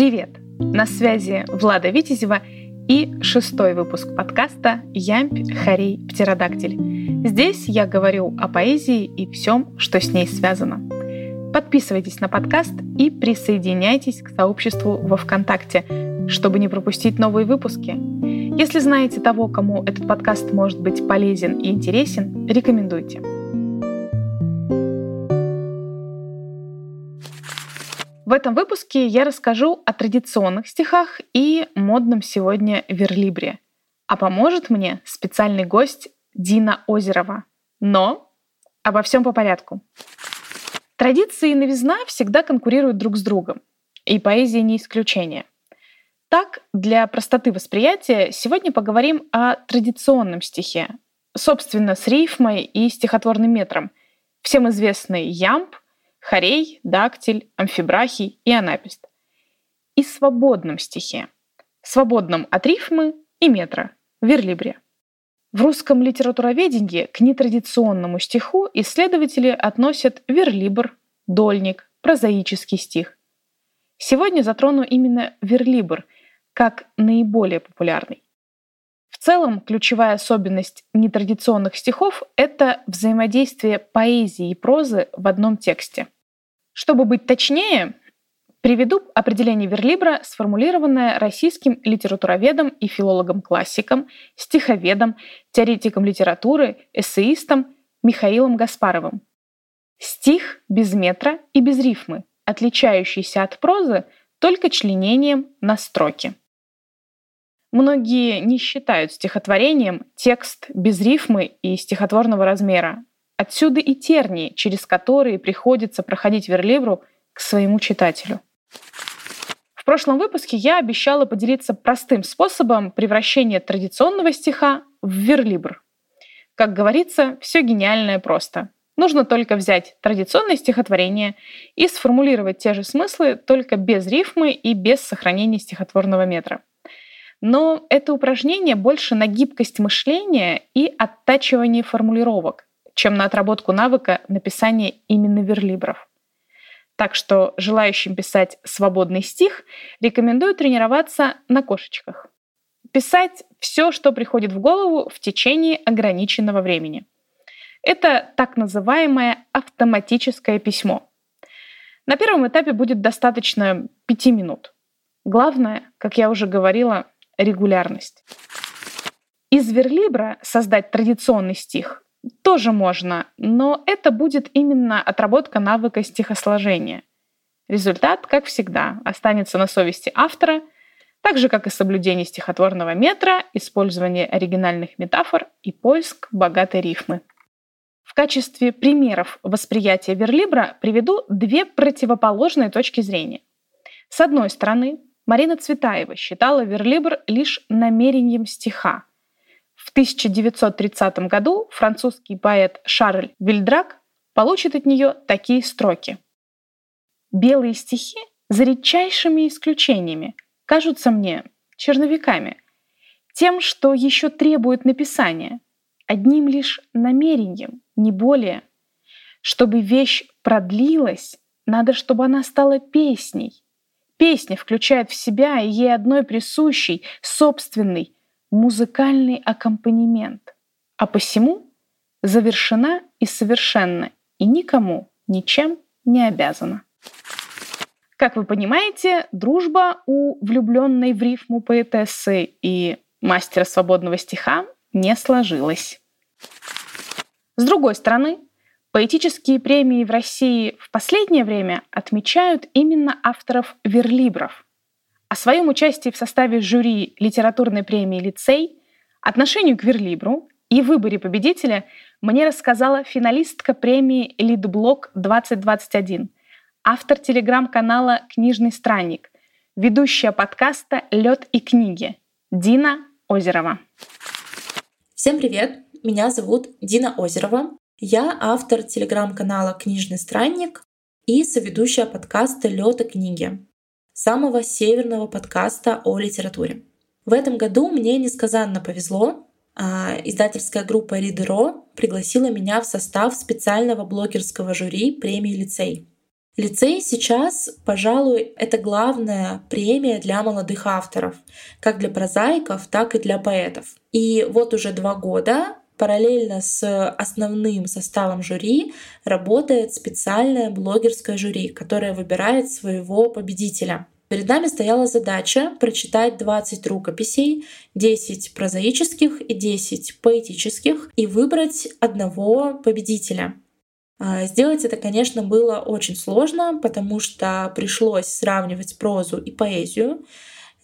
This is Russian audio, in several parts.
Привет! На связи Влада Витязева и шестой выпуск подкаста «Ямпь, Харей, Птеродактиль». Здесь я говорю о поэзии и всем, что с ней связано. Подписывайтесь на подкаст и присоединяйтесь к сообществу во ВКонтакте, чтобы не пропустить новые выпуски. Если знаете того, кому этот подкаст может быть полезен и интересен, рекомендуйте. В этом выпуске я расскажу о традиционных стихах и модном сегодня верлибре. А поможет мне специальный гость Дина Озерова. Но обо всем по порядку. Традиции и новизна всегда конкурируют друг с другом, и поэзия не исключение. Так, для простоты восприятия сегодня поговорим о традиционном стихе, собственно, с рифмой и стихотворным метром, всем известный ямб, Хорей, Дактиль, Амфибрахий и Анапист. И свободном стихе, свободном от рифмы и метра, верлибре. В русском литературоведении к нетрадиционному стиху исследователи относят верлибр, дольник, прозаический стих. Сегодня затрону именно верлибр как наиболее популярный. Целом, ключевая особенность нетрадиционных стихов — это взаимодействие поэзии и прозы в одном тексте. Чтобы быть точнее, приведу определение верлибра, сформулированное российским литературоведом и филологом-классиком, стиховедом, теоретиком литературы, эссеистом Михаилом Гаспаровым. Стих без метра и без рифмы, отличающийся от прозы только членением на строки. Многие не считают стихотворением текст без рифмы и стихотворного размера. Отсюда и тернии, через которые приходится проходить верлибру к своему читателю. В прошлом выпуске я обещала поделиться простым способом превращения традиционного стиха в верлибр. Как говорится, все гениальное просто. Нужно только взять традиционное стихотворение и сформулировать те же смыслы, только без рифмы и без сохранения стихотворного метра. Но это упражнение больше на гибкость мышления и оттачивание формулировок, чем на отработку навыка написания именно верлибров. Так что желающим писать свободный стих рекомендую тренироваться на кошечках. Писать все, что приходит в голову в течение ограниченного времени. Это так называемое автоматическое письмо. На первом этапе будет достаточно пяти минут. Главное, как я уже говорила, регулярность. Из верлибра создать традиционный стих тоже можно, но это будет именно отработка навыка стихосложения. Результат, как всегда, останется на совести автора, так же, как и соблюдение стихотворного метра, использование оригинальных метафор и поиск богатой рифмы. В качестве примеров восприятия верлибра приведу две противоположные точки зрения. С одной стороны, Марина Цветаева считала верлибр лишь намерением стиха. В 1930 году французский поэт Шарль Вильдрак получит от нее такие строки. «Белые стихи, за редчайшими исключениями, кажутся мне черновиками, тем, что еще требует написания, одним лишь намерением, не более. Чтобы вещь продлилась, надо, чтобы она стала песней, Песня включает в себя ей одной присущий, собственный музыкальный аккомпанемент, а посему завершена и совершенна, и никому ничем не обязана. Как вы понимаете, дружба у влюбленной в рифму поэтессы и мастера свободного стиха не сложилась. С другой стороны, Поэтические премии в России в последнее время отмечают именно авторов верлибров. О своем участии в составе жюри литературной премии «Лицей», отношению к верлибру и выборе победителя мне рассказала финалистка премии «Лидблок-2021», автор телеграм-канала «Книжный странник», ведущая подкаста «Лед и книги» Дина Озерова. Всем привет! Меня зовут Дина Озерова. Я автор телеграм-канала «Книжный странник» и соведущая подкаста «Лёта книги», самого северного подкаста о литературе. В этом году мне несказанно повезло. А, издательская группа Ридеро пригласила меня в состав специального блогерского жюри премии «Лицей». Лицей сейчас, пожалуй, это главная премия для молодых авторов, как для прозаиков, так и для поэтов. И вот уже два года параллельно с основным составом жюри работает специальное блогерское жюри, которое выбирает своего победителя. Перед нами стояла задача прочитать 20 рукописей, 10 прозаических и 10 поэтических, и выбрать одного победителя. А, сделать это, конечно, было очень сложно, потому что пришлось сравнивать прозу и поэзию.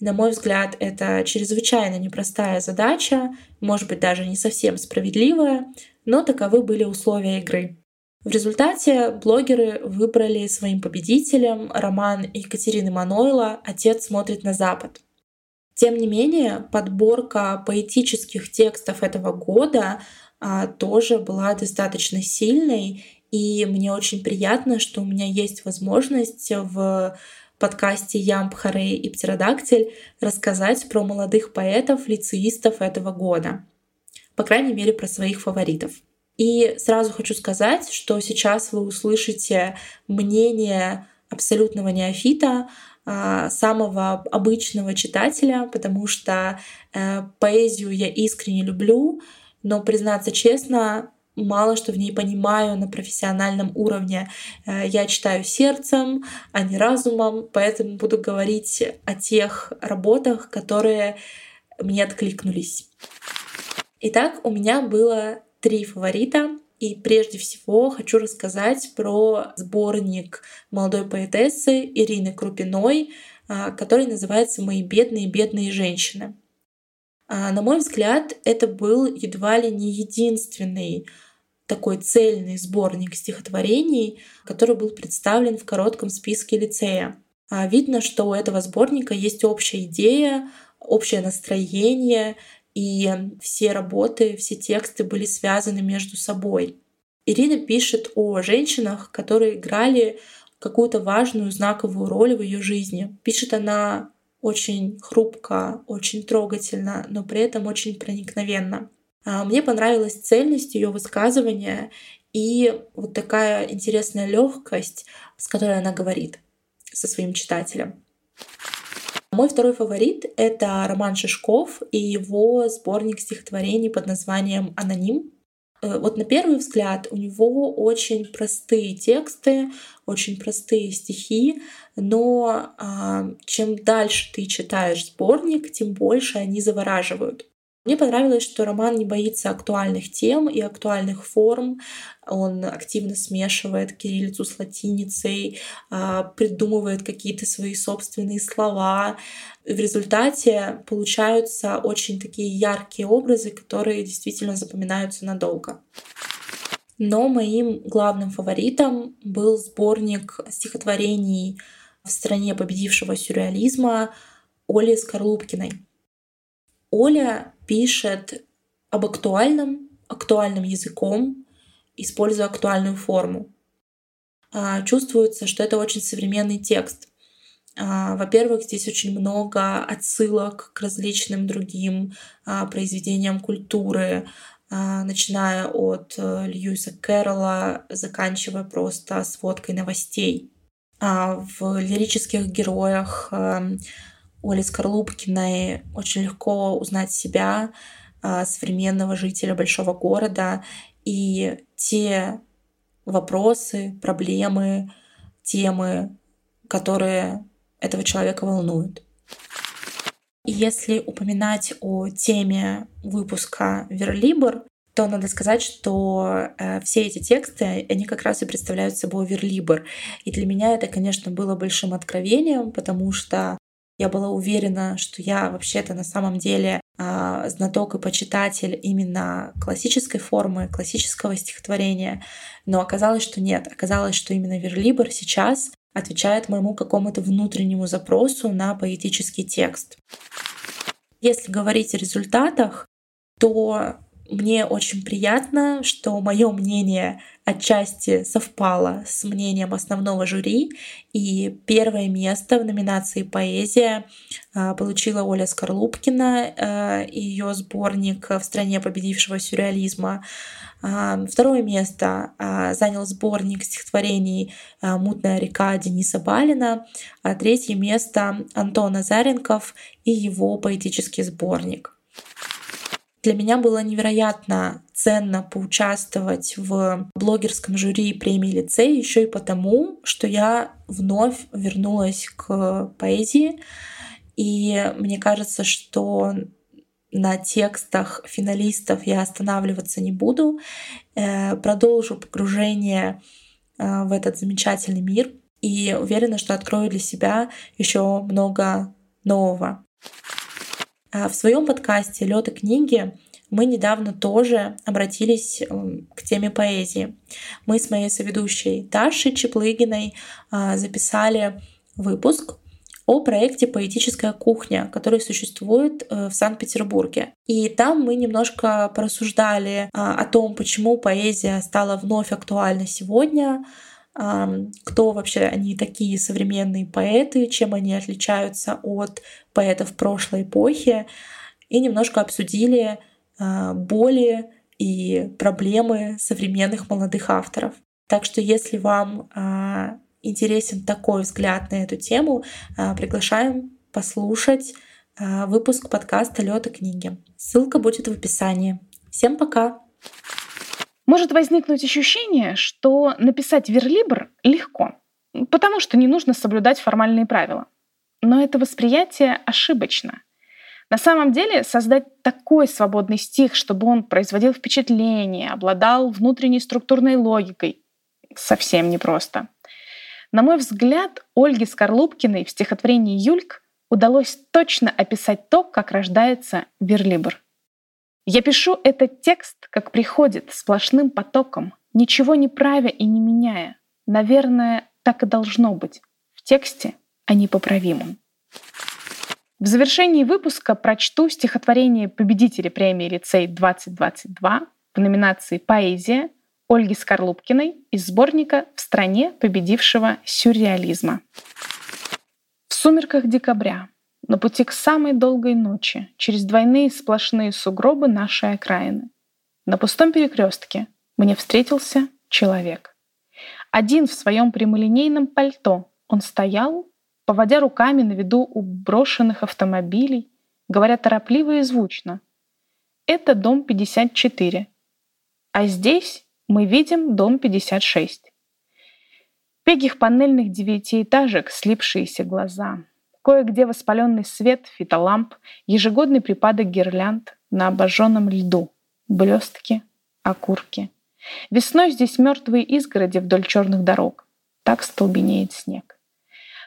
На мой взгляд, это чрезвычайно непростая задача, может быть, даже не совсем справедливая, но таковы были условия игры. В результате блогеры выбрали своим победителем роман Екатерины Манойла «Отец смотрит на Запад». Тем не менее, подборка поэтических текстов этого года а, тоже была достаточно сильной, и мне очень приятно, что у меня есть возможность в подкасте Ямбхаре и Птеродактиль рассказать про молодых поэтов, лицеистов этого года. По крайней мере, про своих фаворитов. И сразу хочу сказать, что сейчас вы услышите мнение абсолютного неофита, а, самого обычного читателя, потому что э, поэзию я искренне люблю, но, признаться честно, мало что в ней понимаю на профессиональном уровне. Э, я читаю сердцем, а не разумом, поэтому буду говорить о тех работах, которые мне откликнулись. Итак, у меня было три фаворита. И прежде всего хочу рассказать про сборник молодой поэтессы Ирины Крупиной, а, который называется «Мои бедные бедные женщины». А, на мой взгляд, это был едва ли не единственный такой цельный сборник стихотворений, который был представлен в коротком списке лицея. А, видно, что у этого сборника есть общая идея, общее настроение, и все работы, все тексты были связаны между собой. Ирина пишет о женщинах, которые играли какую-то важную знаковую роль в ее жизни. Пишет она очень хрупко, очень трогательно, но при этом очень проникновенно. А, мне понравилась цельность ее высказывания и вот такая интересная легкость, с которой она говорит со своим читателем. Мой второй фаворит — это Роман Шишков и его сборник стихотворений под названием «Аноним». Э, вот на первый взгляд у него очень простые тексты, очень простые стихи, но а, чем дальше ты читаешь сборник, тем больше они завораживают. Мне понравилось, что роман не боится актуальных тем и актуальных форм. Он активно смешивает кириллицу с латиницей, а, придумывает какие-то свои собственные слова. В результате получаются очень такие яркие образы, которые действительно запоминаются надолго. Но моим главным фаворитом был сборник стихотворений в стране победившего сюрреализма Оли Скорлупкиной. Оля пишет об актуальном, актуальным языком, используя актуальную форму. А, чувствуется, что это очень современный текст. А, во-первых, здесь очень много отсылок к различным другим а, произведениям культуры, начиная от э, Льюиса Кэрролла, заканчивая просто сводкой новостей. В лирических героях эм, Оли Скорлупкиной очень легко узнать себя, а, современного жителя большого города и те вопросы, проблемы, темы, которые этого человека волнуют. И если упоминать о теме выпуска «Верлибр», то надо сказать, что э, все эти тексты, они как раз и представляют собой верлибр. И для меня это, конечно, было большим откровением, потому что я была уверена, что я вообще-то на самом деле э, знаток и почитатель именно классической формы, классического стихотворения. Но оказалось, что нет. Оказалось, что именно Верлибр сейчас отвечает моему какому-то внутреннему запросу на поэтический текст. Если говорить о результатах, то мне очень приятно, что мое мнение отчасти совпало с мнением основного жюри, и первое место в номинации «Поэзия» а, получила Оля Скорлупкина а, и ее сборник «В стране победившего сюрреализма». А, второе место занял сборник стихотворений «Мутная река» Дениса Балина, а третье место Антон Азаренков и его поэтический сборник. Для меня было невероятно ценно поучаствовать в блогерском жюри премии лицей еще и потому, что я вновь вернулась к поэзии. И мне кажется, что на текстах финалистов я останавливаться не буду. Э, продолжу погружение э, в этот замечательный мир и уверена, что открою для себя еще много нового. А в своем подкасте «Лёд и книги» мы недавно тоже обратились эм, к теме поэзии. Мы с моей соведущей Дашей Чеплыгиной а, записали выпуск о проекте «Поэтическая кухня», который существует э, в Санкт-Петербурге. И там мы немножко порассуждали а, о том, почему поэзия стала вновь актуальна сегодня, кто вообще они такие современные поэты, чем они отличаются от поэтов прошлой эпохи, и немножко обсудили а, боли и проблемы современных молодых авторов. Так что если вам а, интересен такой взгляд на эту тему, а, приглашаем послушать выпуск подкаста Лёта книги. Ссылка будет в описании. Всем пока! Может возникнуть ощущение, что написать верлибр легко, потому что не нужно соблюдать формальные правила. Но это восприятие ошибочно. На самом деле создать такой свободный стих, чтобы он производил впечатление, обладал внутренней структурной логикой, совсем непросто. На мой взгляд, Ольге Скорлупкиной в стихотворении «Юльк» удалось точно описать то, как рождается верлибр. Я пишу этот текст, как приходит, сплошным потоком, ничего не правя и не меняя. Наверное, так и должно быть. В тексте, а не поправимом. В завершении выпуска прочту стихотворение победителя премии «Лицей-2022» в номинации «Поэзия» Ольги Скорлупкиной из сборника «В стране победившего сюрреализма». В сумерках декабря на пути к самой долгой ночи, через двойные сплошные сугробы нашей окраины. На пустом перекрестке мне встретился человек. Один в своем прямолинейном пальто он стоял, поводя руками на виду у брошенных автомобилей, говоря торопливо и звучно. Это дом 54. А здесь мы видим дом 56. Пегих панельных девятиэтажек слипшиеся глаза — Кое-где воспаленный свет фитоламп, ежегодный припадок гирлянд на обожженном льду, блестки, окурки. Весной здесь мертвые изгороди вдоль черных дорог. Так столбенеет снег.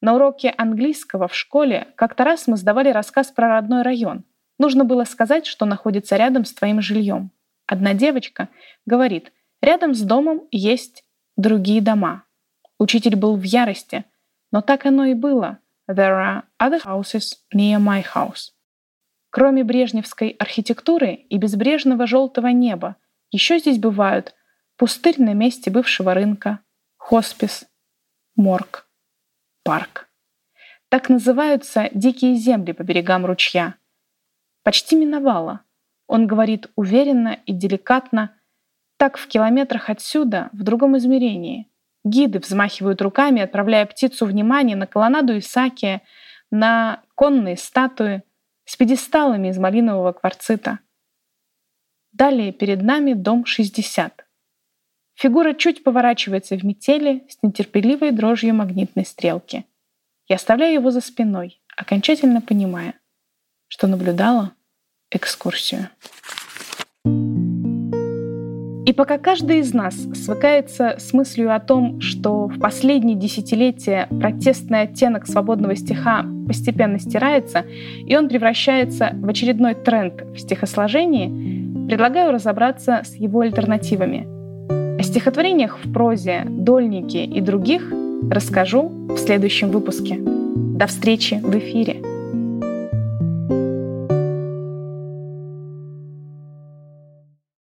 На уроке английского в школе как-то раз мы сдавали рассказ про родной район. Нужно было сказать, что находится рядом с твоим жильем. Одна девочка говорит, рядом с домом есть другие дома. Учитель был в ярости, но так оно и было — There are other houses near my house. Кроме брежневской архитектуры и безбрежного желтого неба, еще здесь бывают пустырь на месте бывшего рынка, хоспис, морг, парк. Так называются дикие земли по берегам ручья. Почти миновала. Он говорит уверенно и деликатно, так в километрах отсюда, в другом измерении. Гиды взмахивают руками, отправляя птицу внимание на колоннаду Исакия, на конные статуи с пьедесталами из малинового кварцита. Далее перед нами дом 60. Фигура чуть поворачивается в метели с нетерпеливой дрожью магнитной стрелки. Я оставляю его за спиной, окончательно понимая, что наблюдала экскурсию. И пока каждый из нас свыкается с мыслью о том, что в последние десятилетия протестный оттенок свободного стиха постепенно стирается, и он превращается в очередной тренд в стихосложении, предлагаю разобраться с его альтернативами. О стихотворениях в прозе, дольнике и других расскажу в следующем выпуске. До встречи в эфире!